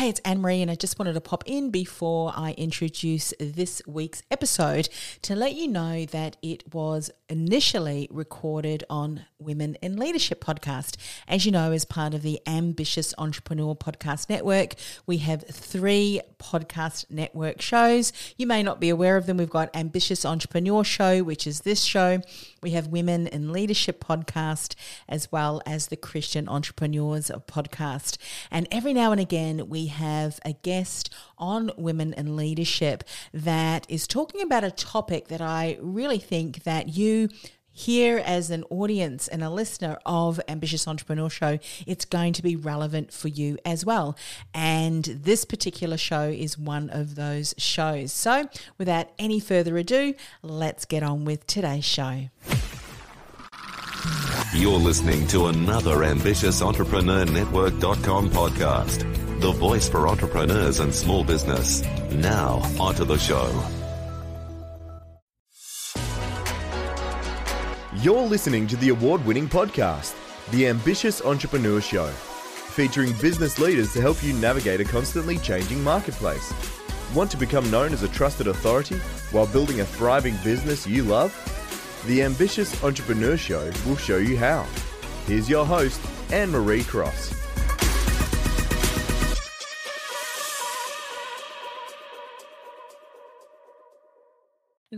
Hey, it's Anne Marie, and I just wanted to pop in before I introduce this week's episode to let you know that it was initially recorded on Women in Leadership podcast. As you know, as part of the Ambitious Entrepreneur Podcast Network, we have three podcast network shows. You may not be aware of them. We've got Ambitious Entrepreneur Show, which is this show. We have Women in Leadership podcast, as well as the Christian Entrepreneurs podcast. And every now and again, we have a guest on women in leadership that is talking about a topic that I really think that you here as an audience and a listener of Ambitious Entrepreneur Show, it's going to be relevant for you as well. And this particular show is one of those shows. So, without any further ado, let's get on with today's show. You're listening to another Ambitious Entrepreneur Network.com podcast, the voice for entrepreneurs and small business. Now, onto the show. You're listening to the award winning podcast, The Ambitious Entrepreneur Show, featuring business leaders to help you navigate a constantly changing marketplace. Want to become known as a trusted authority while building a thriving business you love? The Ambitious Entrepreneur Show will show you how. Here's your host, Anne Marie Cross.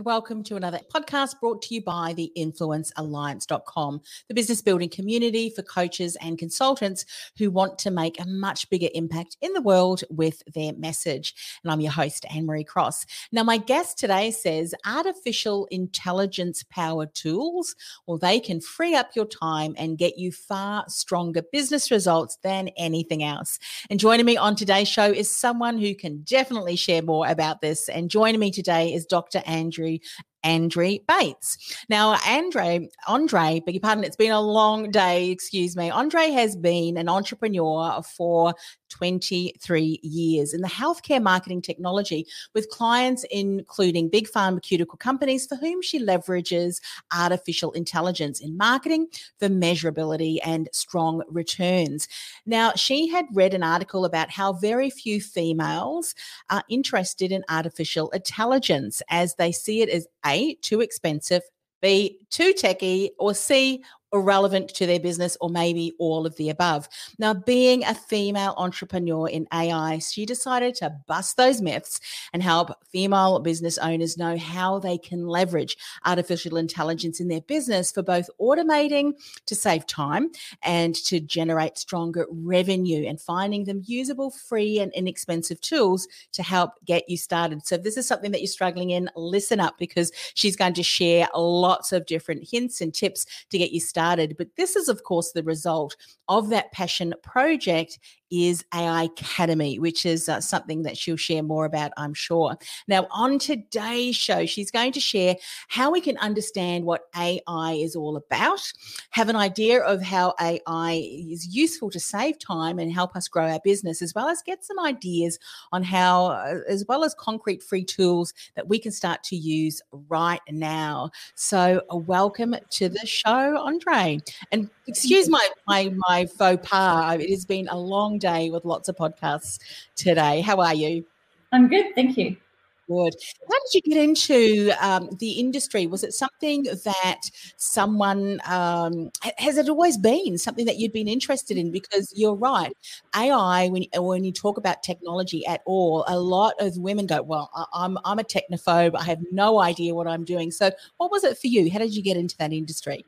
Welcome to another podcast brought to you by the influencealliance.com, the business building community for coaches and consultants who want to make a much bigger impact in the world with their message. And I'm your host, Anne Marie Cross. Now, my guest today says artificial intelligence powered tools, well, they can free up your time and get you far stronger business results than anything else. And joining me on today's show is someone who can definitely share more about this. And joining me today is Dr. Andrew Andre Bates. Now, Andre, Andre, beg your pardon, it's been a long day, excuse me. Andre has been an entrepreneur for 23 years in the healthcare marketing technology with clients including big pharmaceutical companies for whom she leverages artificial intelligence in marketing for measurability and strong returns. Now, she had read an article about how very few females are interested in artificial intelligence as they see it as A, too expensive, B, too techy, or C, irrelevant to their business or maybe all of the above. Now, being a female entrepreneur in AI, she decided to bust those myths and help female business owners know how they can leverage artificial intelligence in their business for both automating to save time and to generate stronger revenue and finding them usable, free, and inexpensive tools to help get you started. So, if this is something that you're struggling in, listen up because she's going to share lots of different hints and tips to get you started started. But this is, of course, the result of that passion project is AI Academy, which is uh, something that she'll share more about, I'm sure. Now, on today's show, she's going to share how we can understand what AI is all about, have an idea of how AI is useful to save time and help us grow our business, as well as get some ideas on how, uh, as well as concrete free tools that we can start to use right now. So, uh, welcome to the show, Andre. And excuse my my my faux pas. It has been a long day with lots of podcasts today. How are you? I'm good, thank you. Good. How did you get into um, the industry? Was it something that someone um, has it always been something that you'd been interested in? Because you're right, AI. When when you talk about technology at all, a lot of women go, "Well, I'm I'm a technophobe. I have no idea what I'm doing." So, what was it for you? How did you get into that industry?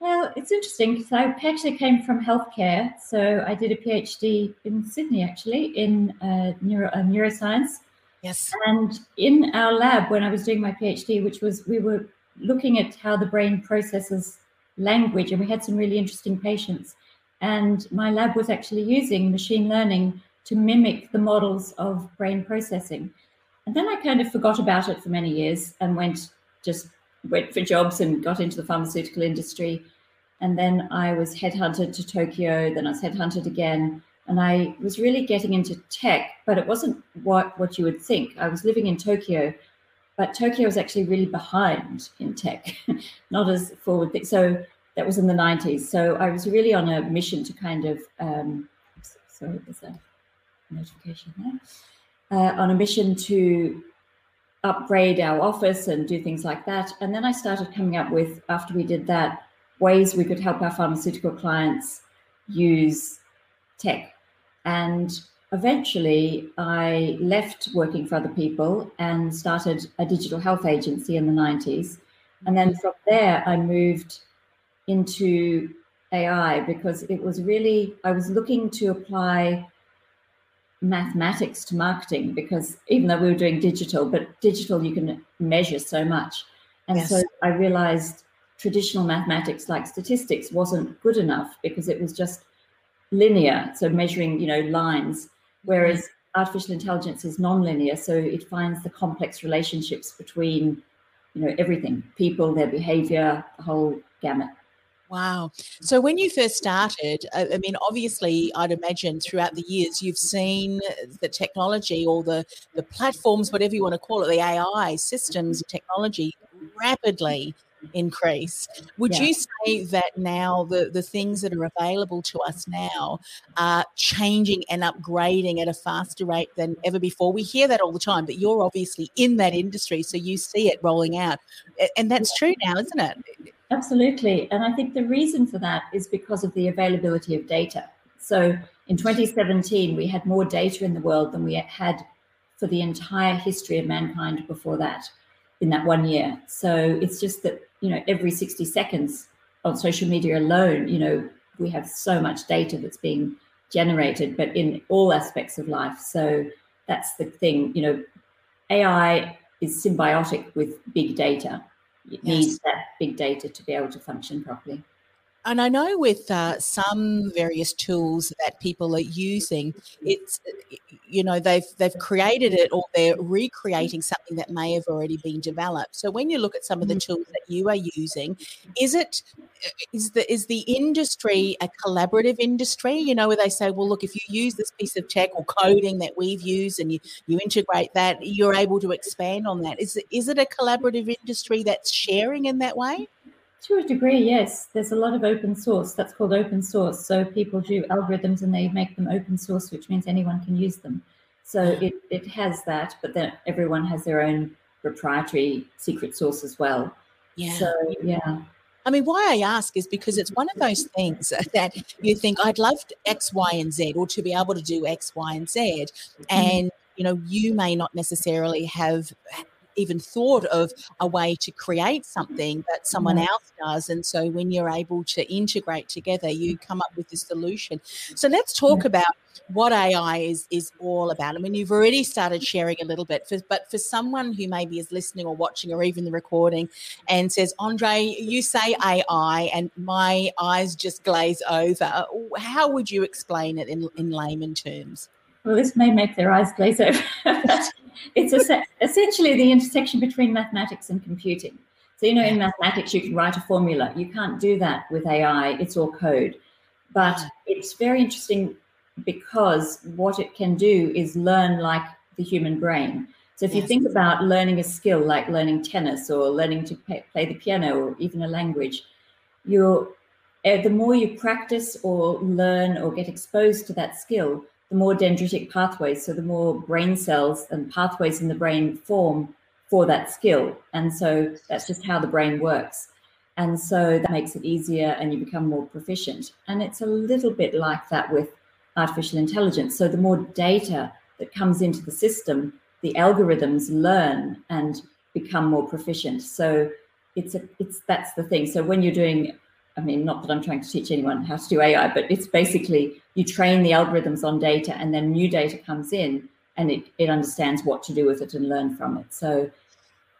Well, it's interesting because I actually came from healthcare. So I did a PhD in Sydney, actually, in uh, neuro, uh, neuroscience. Yes. And in our lab, when I was doing my PhD, which was we were looking at how the brain processes language, and we had some really interesting patients. And my lab was actually using machine learning to mimic the models of brain processing. And then I kind of forgot about it for many years and went just went for jobs and got into the pharmaceutical industry. And then I was headhunted to Tokyo. Then I was headhunted again. And I was really getting into tech, but it wasn't what, what you would think. I was living in Tokyo, but Tokyo was actually really behind in tech, not as forward. So that was in the 90s. So I was really on a mission to kind of, um, sorry, there's a notification there, uh, on a mission to upgrade our office and do things like that. And then I started coming up with, after we did that, ways we could help our pharmaceutical clients use tech. And eventually, I left working for other people and started a digital health agency in the 90s. And then from there, I moved into AI because it was really, I was looking to apply mathematics to marketing because even though we were doing digital, but digital you can measure so much. And yes. so I realized traditional mathematics like statistics wasn't good enough because it was just linear, so measuring, you know, lines, whereas artificial intelligence is non-linear, so it finds the complex relationships between, you know, everything, people, their behavior, the whole gamut. Wow. So when you first started, I mean, obviously, I'd imagine throughout the years you've seen the technology or the the platforms, whatever you want to call it, the AI systems, technology rapidly increase. Would yeah. you say that now the, the things that are available to us now are changing and upgrading at a faster rate than ever before? We hear that all the time, but you're obviously in that industry, so you see it rolling out. And that's true now, isn't it? Absolutely. And I think the reason for that is because of the availability of data. So in 2017, we had more data in the world than we had for the entire history of mankind before that in that one year. So it's just that, you know, every 60 seconds on social media alone, you know, we have so much data that's being generated, but in all aspects of life. So that's the thing, you know, AI is symbiotic with big data. It yes. needs that big data to be able to function properly. And I know with uh, some various tools that people are using, it's you know they've they've created it or they're recreating something that may have already been developed. So when you look at some of the mm-hmm. tools that you are using, is it is the is the industry a collaborative industry? You know, where they say, well, look, if you use this piece of tech or coding that we've used and you you integrate that, you're able to expand on that. Is it is it a collaborative industry that's sharing in that way? To a degree, yes. There's a lot of open source. That's called open source. So people do algorithms and they make them open source, which means anyone can use them. So it, it has that, but then everyone has their own proprietary secret source as well. Yeah. So yeah. I mean, why I ask is because it's one of those things that you think I'd love X, Y, and Z, or to be able to do X, Y, and Z, mm-hmm. and you know, you may not necessarily have even thought of a way to create something that someone else does. And so when you're able to integrate together, you come up with this solution. So let's talk about what AI is is all about. I mean, you've already started sharing a little bit, for, but for someone who maybe is listening or watching or even the recording and says, Andre, you say AI and my eyes just glaze over, how would you explain it in, in layman terms? Well, this may make their eyes glaze over. it's essentially the intersection between mathematics and computing. So, you know, in mathematics, you can write a formula. You can't do that with AI, it's all code. But it's very interesting because what it can do is learn like the human brain. So, if yes. you think about learning a skill like learning tennis or learning to play, play the piano or even a language, you're uh, the more you practice or learn or get exposed to that skill, the more dendritic pathways, so the more brain cells and pathways in the brain form for that skill. And so that's just how the brain works. And so that makes it easier and you become more proficient. And it's a little bit like that with artificial intelligence. So the more data that comes into the system, the algorithms learn and become more proficient. So it's a it's that's the thing. So when you're doing I mean, not that I'm trying to teach anyone how to do AI, but it's basically you train the algorithms on data and then new data comes in and it, it understands what to do with it and learn from it. So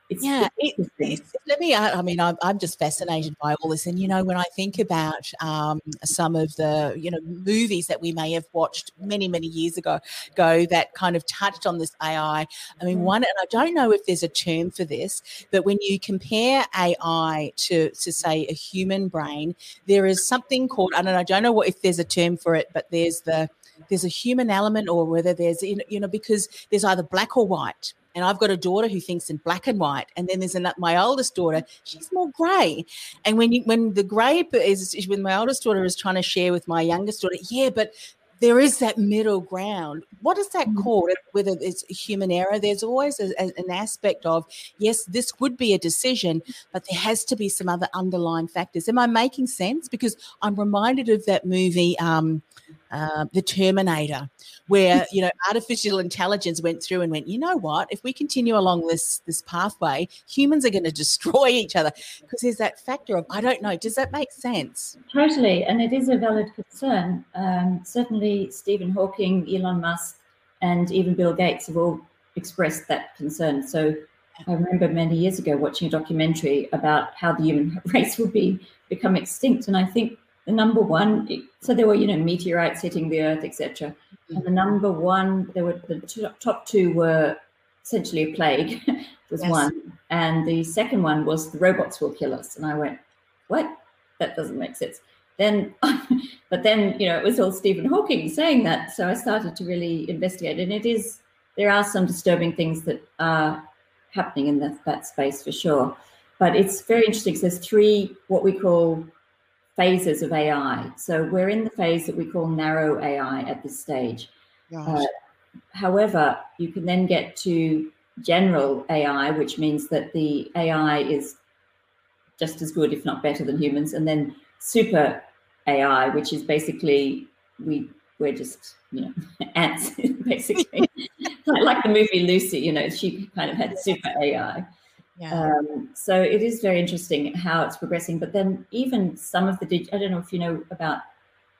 it's, yeah, it, let me. I mean, I'm, I'm just fascinated by all this, and you know, when I think about um, some of the you know movies that we may have watched many many years ago, go that kind of touched on this AI. I mean, mm. one, and I don't know if there's a term for this, but when you compare AI to to say a human brain, there is something called I don't know. I don't know what if there's a term for it, but there's the there's a human element, or whether there's in you know because there's either black or white and I've got a daughter who thinks in black and white, and then there's another, my oldest daughter. She's more grey, and when you, when the grey is when my oldest daughter is trying to share with my youngest daughter, yeah, but there is that middle ground. What is that Mhm. called? Whether it's human error, there's always a, a- an aspect of, yes, this would be a decision, but there has to be some other underlying factors. Am I making sense? Because I'm reminded of that movie, um, uh, The Terminator, where you know artificial intelligence went through and went, you know what? If we continue along this this pathway, humans are going to destroy each other because there's that factor of I don't know. Does that make sense? Totally, and it is a valid concern. Um, certainly, Stephen Hawking, Elon Musk, and even Bill Gates have all expressed that concern. So, I remember many years ago watching a documentary about how the human race would be become extinct, and I think the number one. So there were, you know, meteorites hitting the Earth, etc. Mm-hmm. And the number one, there were the two, top two were essentially a plague. was Yes. one, and the second one was the robots will kill us. And I went, what? That doesn't make sense. Then, but then you know it was all Stephen Hawking saying that, so I started to really investigate, and it is there are some disturbing things that are happening in that, that space for sure. But it's very interesting. 'cause there's three what we call phases of AI. So we're in the phase that we call narrow AI at this stage. Uh, however, you can then get to general AI, which means that the AI is just as good, if not better, than humans, and then super AI, which is basically we we're just you know ants basically, like, like the movie Lucy. You know, she kind of had super AI. Yeah. Um, so it is very interesting how it's progressing. But then even some of the dig- I don't know if you know about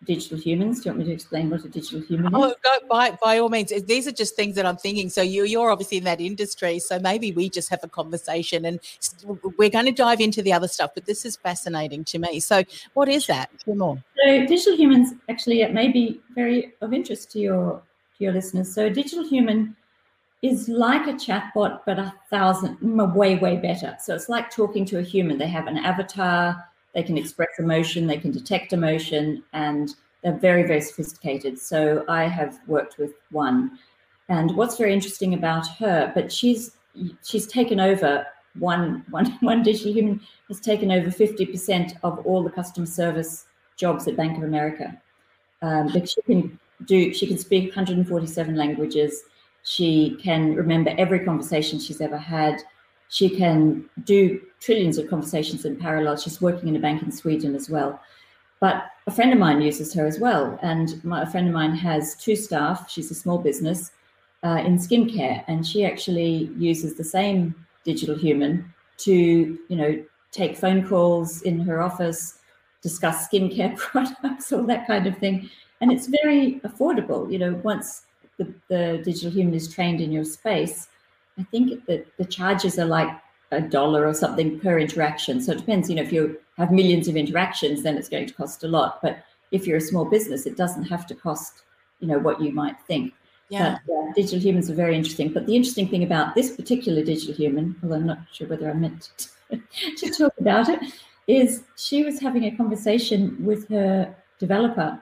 digital humans. Do you want me to explain what a digital human is? Oh, go, by by all means. These are just things that I'm thinking. So you you're obviously in that industry, so maybe we just have a conversation, and we're going to dive into the other stuff. But this is fascinating to me. So what is that? Two more. So digital humans actually it may be very of interest to your to your listeners. So a digital human is like a chatbot, but a thousand way way better. So it's like talking to a human. They have an avatar. They can express emotion. They can detect emotion, and they're very very sophisticated. So I have worked with one, and what's very interesting about her, but she's she's taken over one one one digital human has taken over fifty percent of all the customer service jobs at Bank of America. Um, but she can do she can speak 147 languages. She can remember every conversation she's ever had. She can do trillions of conversations in parallel. She's working in a bank in Sweden as well. But a friend of mine uses her as well. And my, a friend of mine has two staff. She's a small business uh, in skincare, and she actually uses the same digital human to, you know, take phone calls in her office, discuss skincare products, all that kind of thing. And it's very affordable. You know, once the, the digital human is trained in your space, I think that the charges are like a dollar or something per interaction. So it depends, you know, if you have millions of interactions, then it's going to cost a lot. But if you're a small business, it doesn't have to cost, you know, what you might think. Yeah. But yeah, digital humans are very interesting. But the interesting thing about this particular digital human, although I'm not sure whether I meant to, to talk about it, is she was having a conversation with her developer,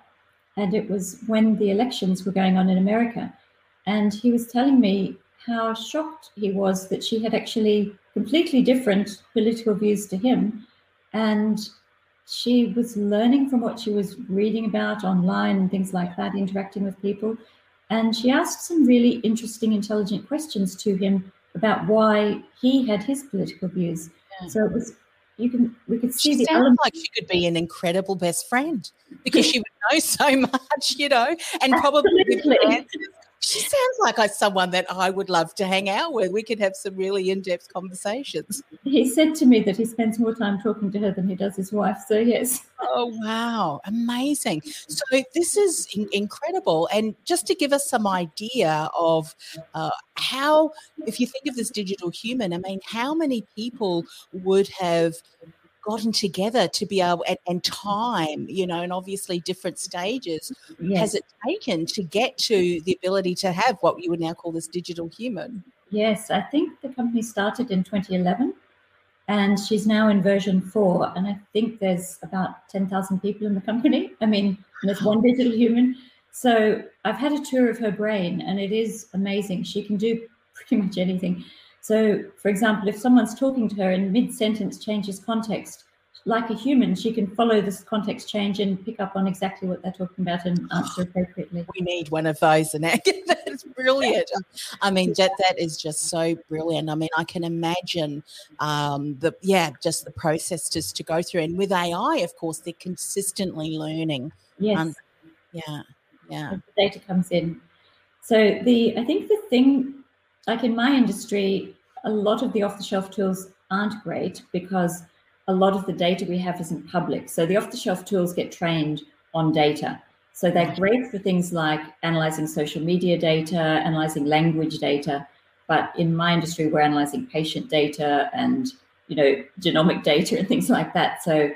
and it was when the elections were going on in America. And he was telling me how shocked he was that she had actually completely different political views to him. And she was learning from what she was reading about online and things like that, interacting with people. And she asked some really interesting, intelligent questions to him about why he had his political views. So it was, you can, we could see She the sounds like she could be an incredible best friend because she would know so much, you know, and probably answers. She sounds like someone that I would love to hang out with. We could have some really in-depth conversations. He said to me that he spends more time talking to her than he does his wife. So yes, Oh wow, amazing! So this is in- incredible, and just to give us some idea of uh, how, if you think of this digital human, I mean, how many people would have gotten together to be able and, and mm-hmm. time, you know, and obviously different stages yes. has it taken to get to the ability to have what you would now call this digital human? Yes, I think the company started in 2011 and she's now in version four. And I think there's about 10,000 people in the company. I mean, there's one digital human. So I've had a tour of her brain and it is amazing. She can do pretty much anything. So, for example, if someone's talking to her in mid sentence changes context, like a human, she can follow this context change and pick up on exactly what they're talking about and answer appropriately. We need one of those, and that's brilliant. I mean, that that is just so brilliant. I mean, I can imagine um, the yeah, just the process just to go through, and with AI, of course, they're consistently learning. Yes. Um, yeah. Yeah. the data comes in. So the I think the thing, like in my industry, a lot of the off-the-shelf tools aren't great because a lot of the data we have isn't public. So the off-the-shelf tools get trained on data. So they're great for things like analyzing social media data, analyzing language data. But in my industry, we're analyzing patient data and you know genomic data and things like that. So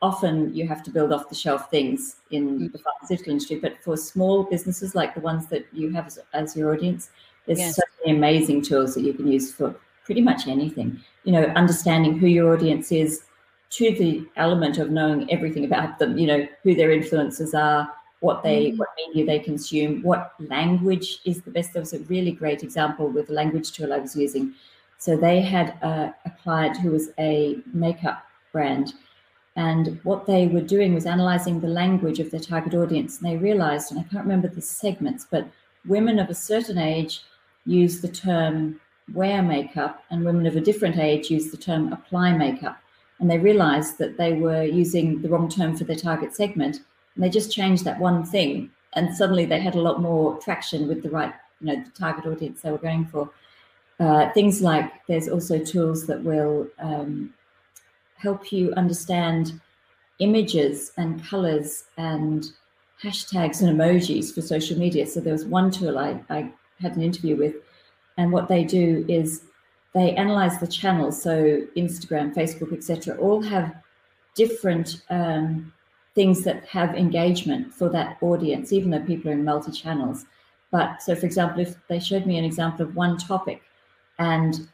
often you have to build off the shelf things in mm. the pharmaceutical industry. But for small businesses like the ones that you have as, as your audience, there's yes. so many amazing tools that you can use for pretty much anything. You know, understanding who your audience is to the element of knowing everything about them, you know, who their influences are, what they mm what media they consume, what language is the best. There was a really great example with the language tool I was using. So they had a, a client who was a makeup brand and what they were doing was analyzing the language of their target audience. And they realized, and I can't remember the segments, but women of a certain age use the term wear makeup, and women of a different age use the term apply makeup. And they realized that they were using the wrong term for their target segment. And they just changed that one thing. And suddenly they had a lot more traction with the right, you know, the target audience they were going for. Uh, things like there's also tools that will um, help you understand images and colors and hashtags and emojis for social media. So there was one tool I, I had an interview with, and what they do is they analyze the channels. So Instagram, Facebook, etc., all have different um, things that have engagement for that audience, even though people are in multi channels. But so, for example, if they showed me an example of one topic and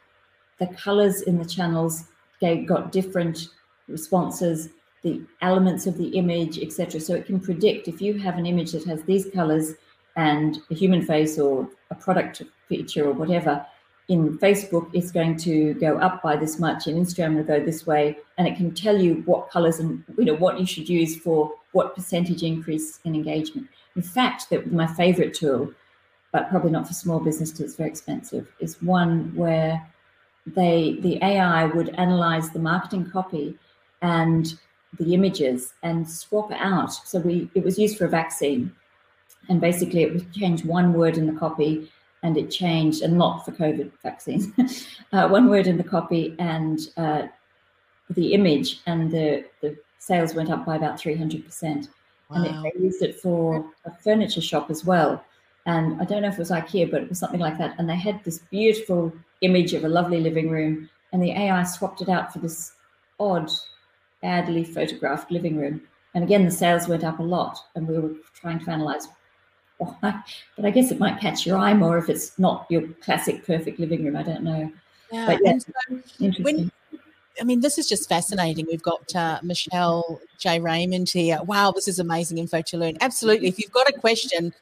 the colors in the channels they got different responses, the elements of the image, etc. So it can predict if you have an image that has these colors and a human face or a product feature or whatever. In Facebook, it's going to go up by this much. In Instagram, will go this way, and it can tell you what colors and you know what you should use for what percentage increase in engagement. In fact, that my favorite tool, but probably not for small business because it's very expensive, is one where they the AI would analyze the marketing copy and the images and swap out. So we it was used for a vaccine, and basically it would change one word in the copy, and it changed, and not for COVID vaccines, uh, one word in the copy and uh, the image, and the the sales went up by about three hundred percent. And it, they used it for a furniture shop as well. And I don't know if it was IKEA, but it was something like that. And they had this beautiful image of a lovely living room, and the AI swapped it out for this odd, badly photographed living room. And again, the sales went up a lot, and we were trying to analyze why. But I guess it might catch your eye more if it's not your classic perfect living room. I don't know. Yeah, but yeah, so interesting. When, I mean, this is just fascinating. We've got uh, Michelle J. Raymond here. Wow, this is amazing info to learn. Absolutely. If you've got a question,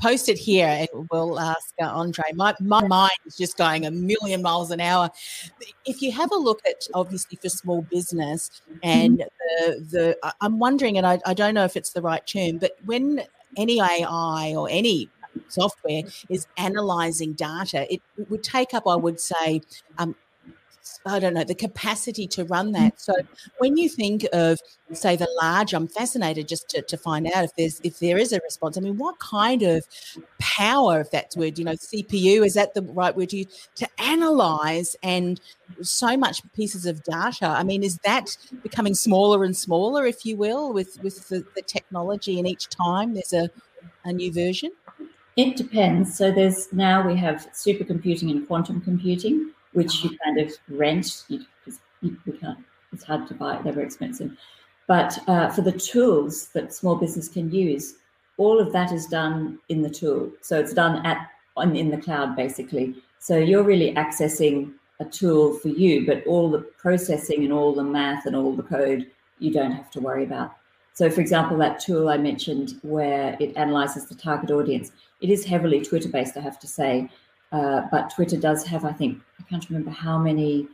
post it here and we'll ask uh, Andre. My, my mind is just going a million miles an hour. If you have a look at obviously for small business and mm-hmm. the, the I'm wondering, and I, I don't know if it's the right term, but when any AI or any software is analyzing data, it would take up, I would say, um, I don't know, the capacity to run mm. that. So when you think of, say, the large, I'm fascinated just to, to find out if there's if there is a response. I mean, what kind of power, if that's word, you know, CPU, is that the right word to use, to analyze and so much pieces of data? I mean, is that becoming smaller and smaller, if you will, with with the, the technology and each time there's a, a new version? It depends. So there's now we have supercomputing and quantum computing which you kind of rent because you, can't. It's hard to buy; they're very expensive. But uh, for the tools that small business can use, all of that is done in the tool. So it's done at on, in the cloud, basically. So you're really accessing a tool for you, but all the processing and all the math and all the code you don't have to worry about. So, for example, that tool I mentioned where it analyzes the target audience, it is heavily Twitter based, I have to say. Uh, but Twitter does have, I think, I can't remember how many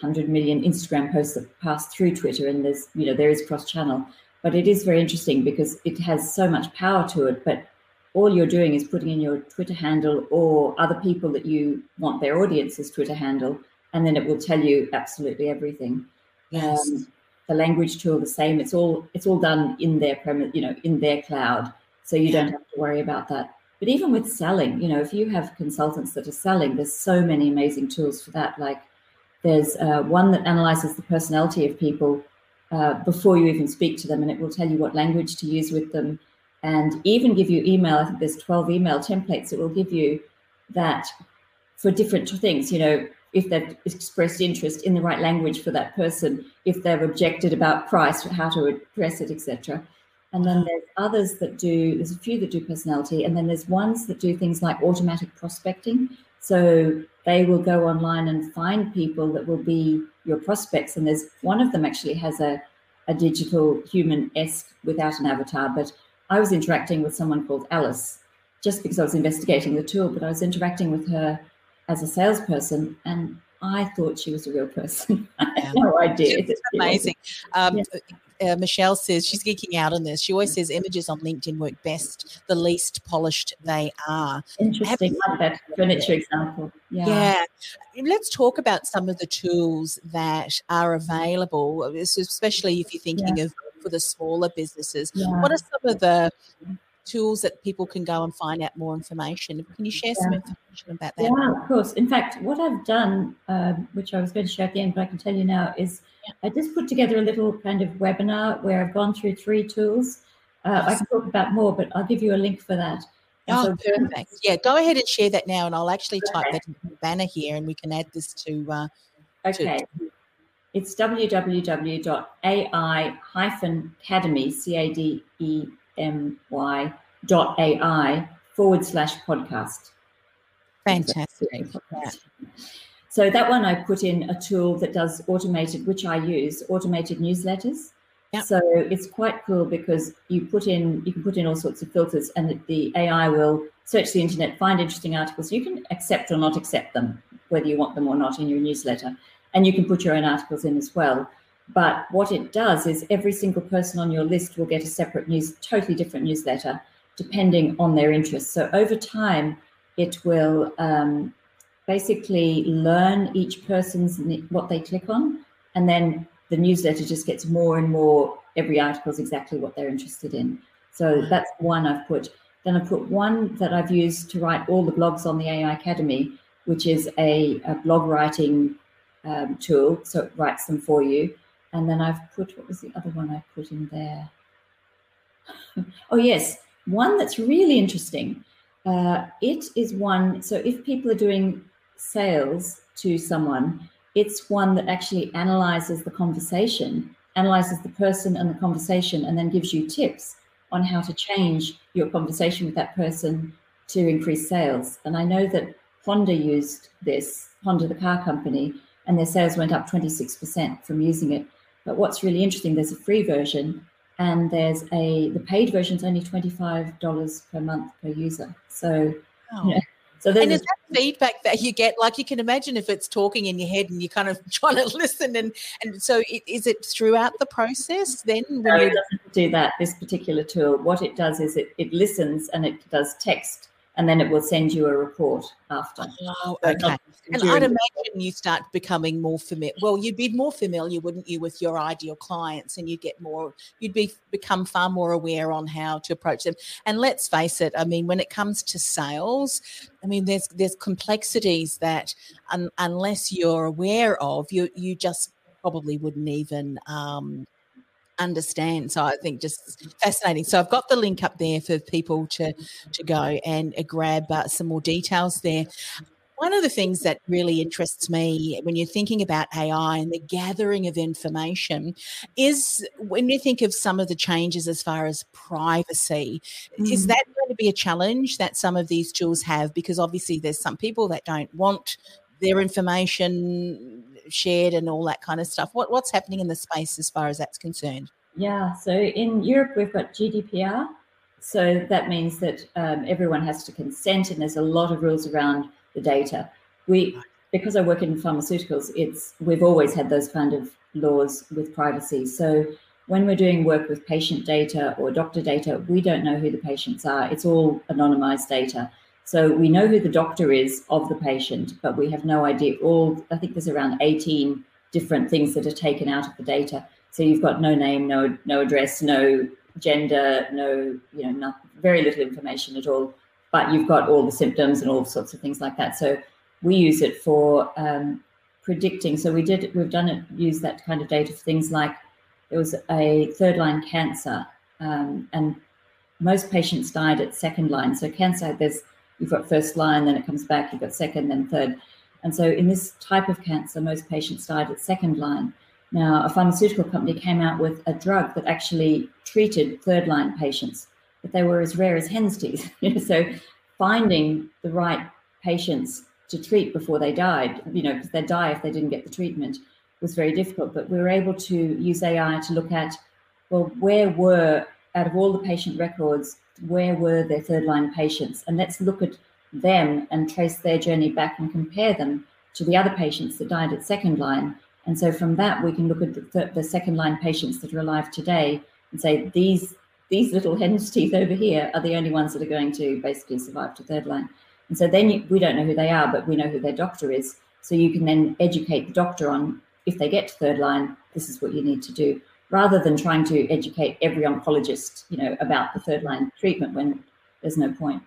100 million Instagram posts that pass through Twitter, and there's you know there is cross channel, but it is very interesting because it has so much power to it. But all you're doing is putting in your Twitter handle or other people that you want their audience's Twitter handle, and then it will tell you absolutely everything. Yes. Um, the language tool the same. It's all it's all done in their premise, you know, in their cloud, so you don't have to worry about that. But even with selling, you know, if you have consultants that are selling, there's so many amazing tools for that. Like there's uh, one that analyzes the personality of people uh, before you even speak to them, and it will tell you what language to use with them, and even give you email. I think there's 12 email templates. It will give you that for different things. You know, if they've expressed interest in the right language for that person, if they've objected about price, how to address it, etc. And then there's others that do. There's a few that do personality, and then there's ones that do things like automatic prospecting. So they will go online and find people that will be your prospects. And there's one of them actually has a, a digital human esque without an avatar. But I was interacting with someone called Alice just because I was investigating the tool, but I was interacting with her as a salesperson and I thought she was a real person. I had no idea. It's amazing. Um, yeah uh, Michelle says she's geeking out on this. She always says images on LinkedIn work best the least polished they are. Interesting, like that furniture example. Yeah. yeah. Let's talk about some of the tools that are available, especially if you're thinking yeah. of for the smaller businesses. Yeah. What are some of the tools that people can go and find out more information. Can you share yeah. some information about that? Yeah, of course. In fact, what I've done, um, which I was going to share at the end, but I can tell you now, is yeah. I just put together a little kind of webinar where I've gone through three tools. Uh, I can talk about more, but I'll give you a link for that. Oh, so, perfect. Yeah, go ahead and share that now, and I'll actually type okay. that banner here, and we can add this to. Uh, okay. To, it's www.ai-academy, C-A-D-E-M-Y dot AI forward slash podcast. Fantastic. So that one I put in a tool that does automated, which I use, automated newsletters. Yep. So it's quite cool because you put in you can put in all sorts of filters and the AI will search the internet, find interesting articles. You can accept or not accept them, whether you want them or not in your newsletter. And you can put your own articles in as well. But what it does is every single person on your list will get a separate news, totally different newsletter, depending on their interests. So over time, it will um, basically learn each person's what they click on, and then the newsletter just gets more and more. Every article is exactly what they're interested in. So that's one I've put. Then I put one that I've used to write all the blogs on the AI Academy, which is a, a blog writing um, tool. So it writes them for you. And then I've put, what was the other one I put in there? oh, yes, one that's really interesting. Uh, it is one, so if people are doing sales to someone, it's one that actually analyzes the conversation, analyzes the person and the conversation, and then gives you tips on how to change your conversation with that person to increase sales. And I know that Honda used this, Honda, the car company, and their sales went up 26% from using it. But what's really interesting, there's a free version and there's a the paid version is only $25 per month per user. So oh. you know, so and is that feedback that you get? Like you can imagine if it's talking in your head and you're kind of trying to listen, and and so it, is it throughout the process? Then no, it doesn't do that. This particular tool, what it does is it it listens and it does text and then it will send you a report after. Oh, okay. And I'd imagine you start becoming more familiar. Well, you'd be more familiar, wouldn't you, with your ideal clients, and you'd get more. You'd be become far more aware on how to approach them. And let's face it. I mean, when it comes to sales, I mean, there's there's complexities that un, unless you're aware of, you you just probably wouldn't even um, understand. So I think just fascinating. So I've got the link up there for people to to go and uh, grab uh, some more details there. One of the things that really interests me when you're thinking about AI and the gathering of information is when you think of some of the changes as far as privacy, mm. is that going to be a challenge that some of these tools have? Because obviously, there's some people that don't want their information shared and all that kind of stuff. What what's happening in the space as far as that's concerned? Yeah, so in Europe we've got GDPR, so that means that um, everyone has to consent, and there's a lot of rules around the data. We because I work in pharmaceuticals, it's we've always had those kind of laws with privacy. So when we're doing work with patient data or doctor data, we don't know who the patients are. It's all anonymized data. So we know who the doctor is of the patient, but we have no idea. All I think there's around 18 different things that are taken out of the data. So you've got no name, no no address, no gender, no you know, not, very little information at all. But you've got all the symptoms and all sorts of things like that. So we use it for um, predicting. So we did we've done it use that kind of data for things like it was a third line cancer, um, and most patients died at second line. So cancer, there's you've got first line, then it comes back, you've got second, then third. And so in this type of cancer, most patients died at second line. Now, a pharmaceutical company came out with a drug that actually treated third line patients, but they were as rare as hen's teeth. so finding the right patients to treat before they died, you know, because they'd die if they didn't get the treatment, was very difficult. But we were able to use AI to look at, well, where were, out of all the patient records, where were their third line patients? And let's look at them and trace their journey back and compare them to the other patients that died at second line. And so from that, we can look at the, th- the second line patients that are alive today and say these these little hen's teeth over here are the only ones that are going to basically survive to third line. And so then you, we don't know who they are, but we know who their doctor is. So you can then educate the doctor on if they get to third line, this is what you need to do rather than trying to educate every oncologist, you know, about the third line treatment when there's no point.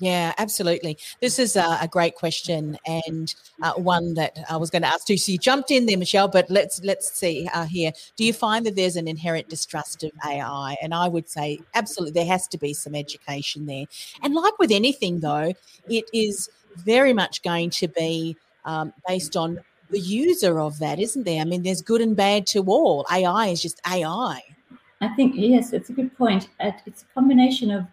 Yeah, absolutely. This is a, a great question and uh, one that I was going to ask you. So you jumped in there, Michelle. But let's let's see uh, here. Do you find that there's an inherent distrust of AI? And I would say absolutely, there has to be some education there. And like with anything, though, it is very much going to be um, based on the user of that, isn't there? I mean, there's good and bad to all. AI is just AI. I think, yes, it's a good point. It's a combination of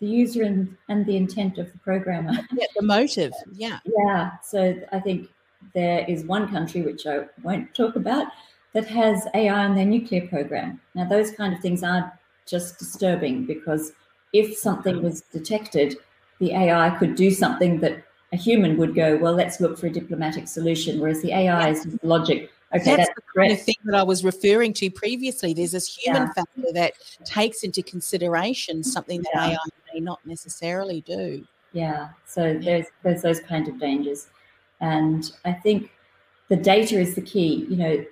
the user and, and the intent of the programmer. Yeah, the motive. Yeah. Yeah. So I think there is one country, which I won't talk about, that has AI in their nuclear program. Now, those kind of things are just disturbing because if something was detected, the AI could do something that a human would go, well, let's look for a diplomatic solution, whereas the AI is just logic. Okay, that's, that's the kind of thing that I was referring to previously. There's this human yeah. factor that takes into consideration something that yeah. AI may not necessarily do. Yeah, so there's there's those kind of dangers, and I think the data is the key. You know,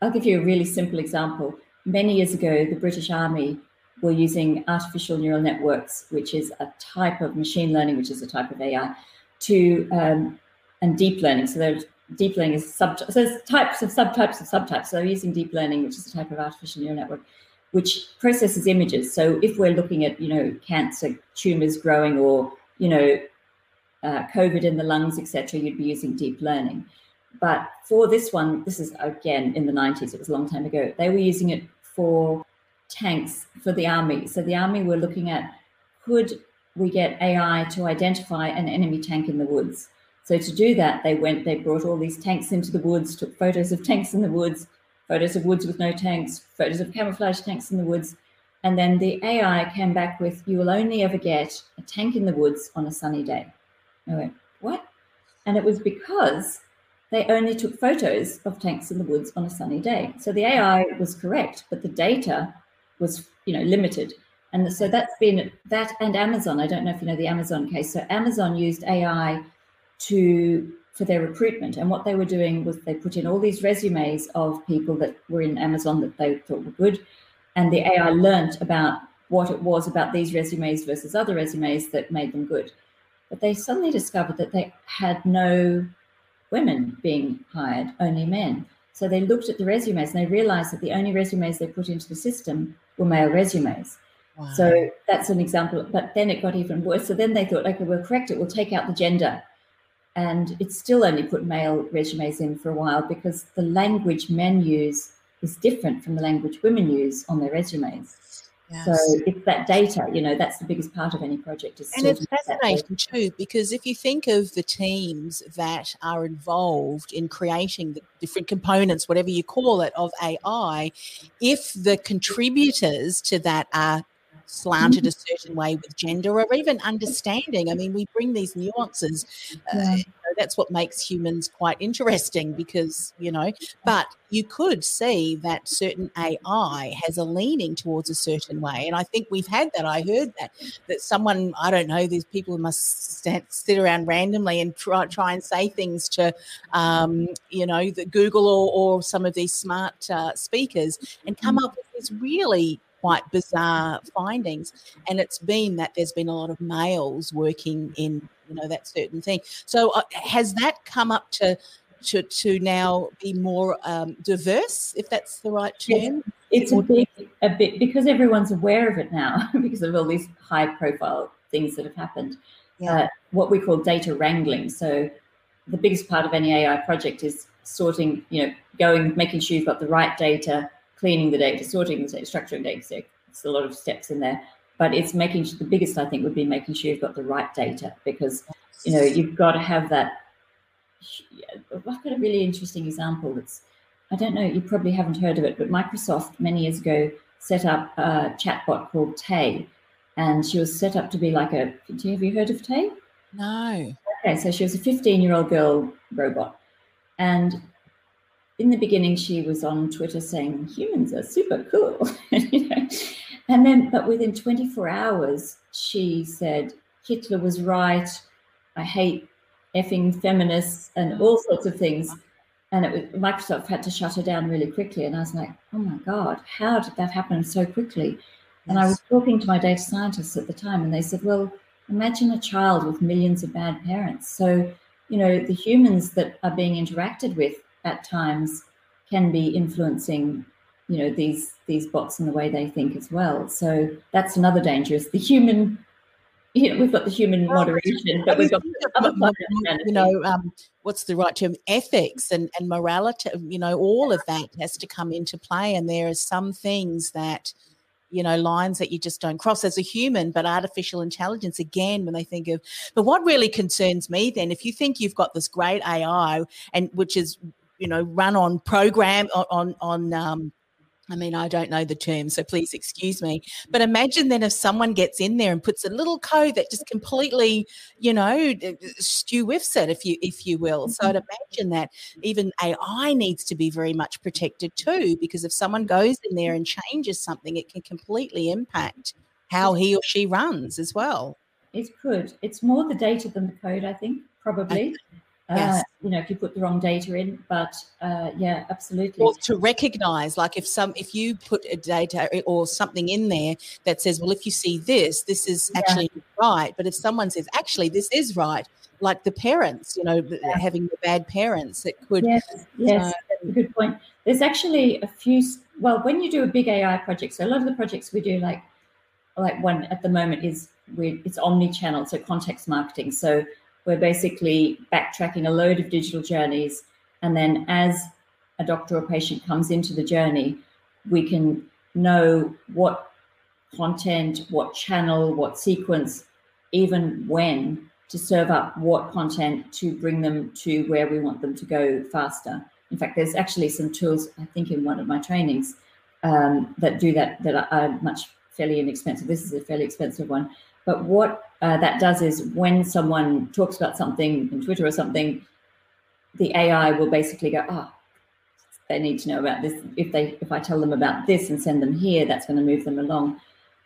I'll give you a really simple example. Many years ago, the British Army were using artificial neural networks, which is a type of machine learning, which is a type of AI, to um, and deep learning. So there's deep learning is sub so there's types of subtypes of subtypes. So using deep learning, which is a type of artificial neural network, which processes images. So if we're looking at you know cancer tumors growing or you know uh, COVID in the lungs, etc., you'd be using deep learning. But for this one, this is again in the 90s, it was a long time ago, they were using it for tanks for the army. So the army were looking at could we get AI to identify an enemy tank in the woods. So to do that, they went, they brought all these tanks into the woods, took photos of tanks in the woods, photos of woods with no tanks, photos of camouflage tanks in the woods. And then the AI came back with, you will only ever get a tank in the woods on a sunny day. I went, what? And it was because they only took photos of tanks in the woods on a sunny day. So the AI was correct, but the data was, you know, limited. And so that's been that and Amazon. I don't know if you know the Amazon case. So Amazon used AI to for their recruitment. And what they were doing was they put in all these resumes of people that were in Amazon that they thought were good. And the AI learnt about what it was about these resumes versus other resumes that made them good. But they suddenly discovered that they had no women being hired, only men. So they looked at the resumes and they realized that the only resumes they put into the system were male resumes. So that's an example. But then it got even worse. So then they thought, okay, we'll correct it. We'll take out the gender. And it still only put male resumes in for a while because the language men use is different from the language women use on their resumes. Yes. So it's that data, you know, that's the biggest part of any project. Is and it's fascinating too, because if you think of the teams that are involved in creating the different components, whatever you call it, of AI, if the contributors to that are slanted a certain way with gender or even understanding. I mean, we bring these nuances. Uh, you know, that's what makes humans quite interesting because, you know, but you could see that certain AI has a leaning towards a certain way. And I think we've had that. I heard that, that someone, I don't know, these people must stand, sit around randomly and try, try and say things to, um, you know, the Google or, or some of these smart uh, speakers and come up with these really quite bizarre findings. And it's been that there's been a lot of males working in, you know, that certain thing. So uh, has that come up to, to, to now be more um, diverse, if that's the right term? It's a big, a bit because everyone's aware of it now because of all these high profile things that have happened. Yeah. Uh, what we call data wrangling. So the biggest part of any AI project is sorting, you know, going, making sure you've got the right data, cleaning the data, sorting the data, structuring data. So it's a lot of steps in there. But it's making sure the biggest, I think, would be making sure you've got the right data because you know you've got to have that. I've got a really interesting example. That's I don't know, you probably haven't heard of it, but Microsoft many years ago set up a chatbot called Tay, and she was set up to be like a. Have you heard of Tay? No. Okay, so she was a 15 year old girl robot. And in the beginning, she was on Twitter saying humans are super cool. you know? And then, but within 24 hours, she said Hitler was right. I hate effing feminists and all sorts of things. And it was, Microsoft had to shut her down really quickly. And I was like, oh my God, how did that happen so quickly? And I was talking to my data scientists at the time, and they said, well, imagine a child with millions of bad parents. So, you know, the humans that are being interacted with at times can be influencing, you know, these these bots and the way they think as well. So that's another danger is the human. You know, we've got the human moderation, but we've got you other think of, part m- of m- you know, um, what's the right term? Ethics and, and morality, you know, all of that has to come into play. And there are some things that, you know, lines that you just don't cross as a human, but artificial intelligence, again, when they think of, but what really concerns me then, if you think you've got this great AI and which is, you know, run on program on, on, um, I mean, I don't know the term, so please excuse me. But imagine then if someone gets in there and puts a little code that just completely, you know, stew whiffs it, if you if you will. So I'd imagine that even AI needs to be very much protected too, because if someone goes in there and changes something, it can completely impact how he or she runs as well. It could. It's more the data than the code, I think, probably. Yes. Uh, you know, if you put the wrong data in, but uh, yeah, absolutely. or to recognize like if some if you put a data or something in there that says well if you see this this is Yeah. actually right but if someone says actually this is right like the parents you know th- having the bad parents it could Yes, yes, that's a good point. There's actually a few. Well, when you do a big AI project, so a lot of the projects we do, like like one at the moment is we it's omni-channel, so context marketing. So we're basically backtracking a load of digital journeys, and then as a doctor or patient comes into the journey, we can know what content, what channel, what sequence, even when to serve up what content to bring them to where we want them to go faster. In fact, there's actually some tools, I think, in one of my trainings um, that do that, that are, are much fairly inexpensive. This is a fairly expensive one. But what uh, that does is when someone talks about something in Twitter or something, the AI will basically go, oh, they need to know about this. If they, if I tell them about this and send them here, that's going to move them along.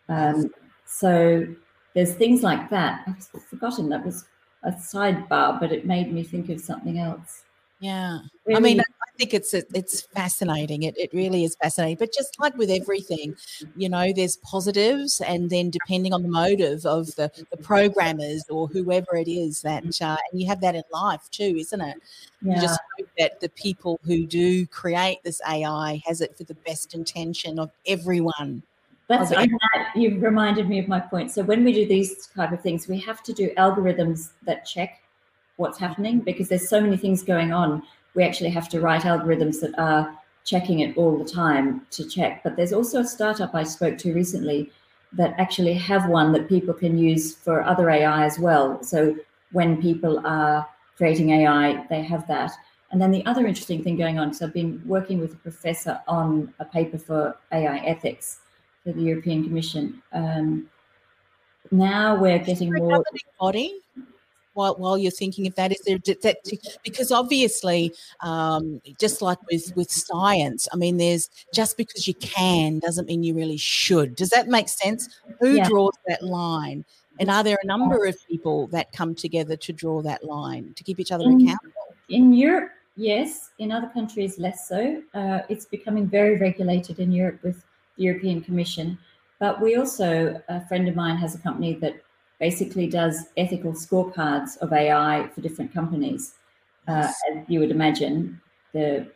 Um, so there's things like that. I've forgotten that was a sidebar, but it made me think of something else. yeah i mean think it's it's fascinating it, it really is fascinating but just like with everything you know there's positives and then depending on the motive of the, the programmers or whoever it is that uh, and you have that in life too isn't it you just hope that the people who do create this AI has it for the best intention of everyone. that's Okay. You've reminded me of my point. So when we do these type of things, we have to do algorithms that check what's happening because there's so many things going on. We actually have to write algorithms that are checking it all the time to check. But there's also a startup I spoke to recently that actually have one that people can use for other AI as well. So when people are creating AI, they have that. And then the other interesting thing going on, so I've been working with a professor on a paper for AI ethics for the European Commission. Um, now we're getting more body while, while you're thinking of that is there that because obviously um, just like with with science i mean there's just because you can doesn't mean you really should. Does that make sense? Who yeah. draws that line? And are there a number of people that come together to draw that line to keep each other in, accountable? in europe yes. In other countries less so. Uh, it's becoming very regulated in europe with the european commission. But we also, a friend of mine has a company that basically does ethical scorecards of AI for different companies. Uh, as you would imagine, the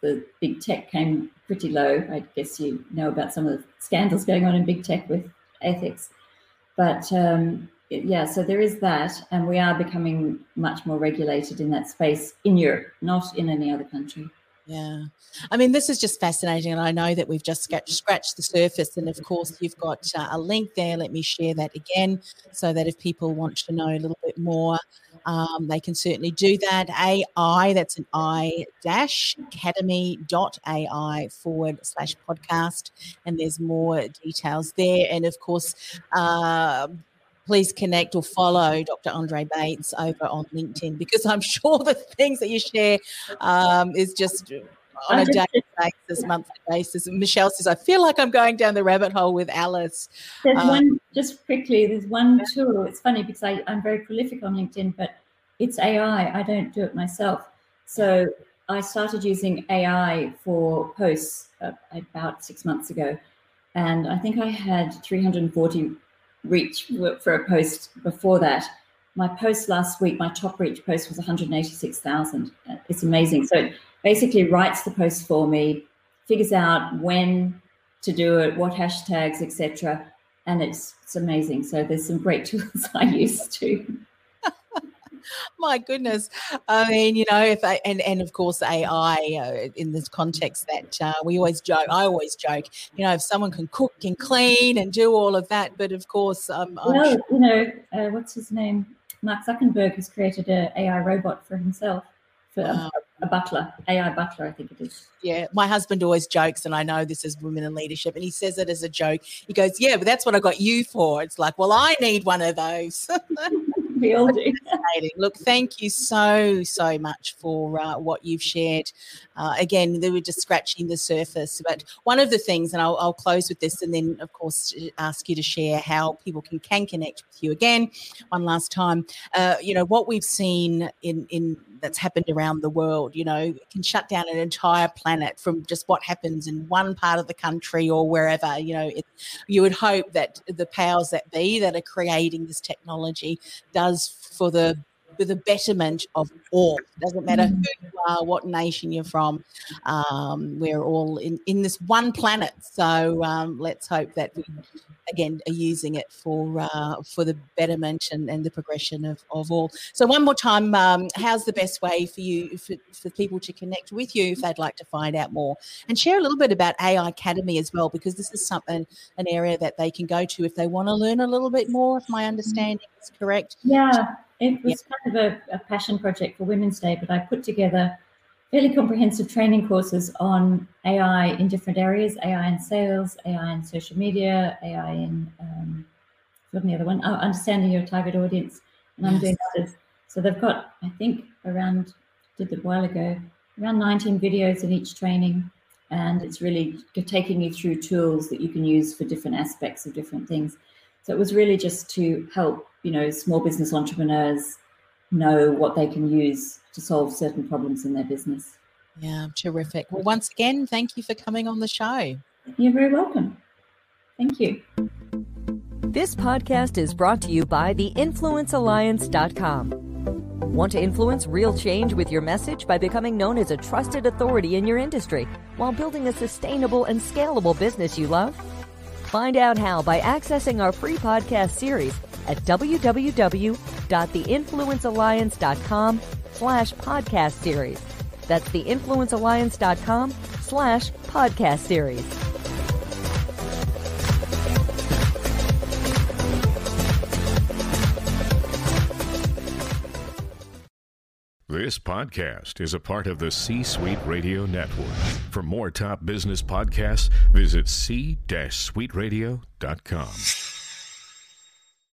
the big tech came pretty low. I guess you know about some of the scandals going on in big tech with ethics. But um, yeah, so there is that, and we are becoming much more regulated in that space in Europe, not in any other country. Yeah. I mean, this is just fascinating. And I know that we've just scratched the surface. And of course, you've got uh, a link there. Let me share that again so that if people want to know a little bit more, um, they can certainly do that. AI, that's an I dash academy.ai forward slash podcast. And there's more details there. And of course, uh, please connect or follow Dr. Andrée Bates over on LinkedIn because I'm sure the things that you share um, is just on a daily basis, monthly basis. And Michelle says, I feel like I'm going down the rabbit hole with Alice. There's um, one, just quickly, there's one tool. It's funny because I, I'm very prolific on LinkedIn, but it's AI. I don't do it myself. So I started using AI for posts uh, about six months ago. And I think I had 340 reach for a post before that. My post last week, my top reach post was 186,000. Uh, it's amazing. So it basically writes the post for me, figures out when to do it, what hashtags, etc. And it's it's amazing. So there's some great tools I use too. my goodness. I mean, you know, if I, and and of course AI uh, in this context that uh, we always joke. I always joke. You know, if someone can cook and clean and do all of that, but of course, um, well, sure- you know, uh, what's his name? Mark Zuckerberg has created an AI robot for himself. For wow. a, a butler, AI butler, I think it is. Yeah, my husband always jokes, and I know this is women in leadership, and he says it as a joke. He goes, "Yeah, but that's what I got you for." It's like, well, I need one of those. do. Look, thank you so, so much for uh, what you've shared. Uh, again, we were just scratching the surface. But one of the things, and I'll, I'll, close with this, and then, of course, ask you to share how people can, can connect with you again one last time. Uh, you know, what we've seen in, in that's happened around the world, you know, can shut down an entire planet from just what happens in one part of the country or wherever. You know, it, you would hope that the powers that be that are creating this technology does for the for the betterment of all. It doesn't matter who you are, what nation you're from. Um, we're all in, in this one planet. So um, let's hope that we, again, are using it for uh, for the betterment and, and the progression of, of all. So one more time, um, how's the best way for you, for, for people to connect with you if they'd like to find out more? And share a little bit about AI Academy as well, because this is something, an area that they can go to if they want to learn a little bit more, if my understanding is correct. Yeah. It was kind of a, a, passion project for Women's Day, but I put together fairly comprehensive training courses on AI in different areas AI in sales, AI in social media, AI in, um, the other one? Oh, understanding your target audience. And I'm yes. doing others. So they've got, I think, around, did it a while ago, around 19 videos in each training. And it's really taking you through tools that you can use for different aspects of different things. So it was really just to help, you know, small business entrepreneurs know what they can use to solve certain problems in their business. Yeah, terrific. Well, once again, thank you for coming on the show. You're very welcome. Thank you. This podcast is brought to you by the theinfluencealliance.com. Want to influence real change with your message by becoming known as a trusted authority in your industry while building a sustainable and scalable business you love? Find out how by accessing our free podcast series at www.theinfluencealliance.com slash podcast series. That's theinfluencealliance.com slash podcast series. This podcast is a part of the C Suite Radio Network. For more top business podcasts, visit c-suiteradio.com.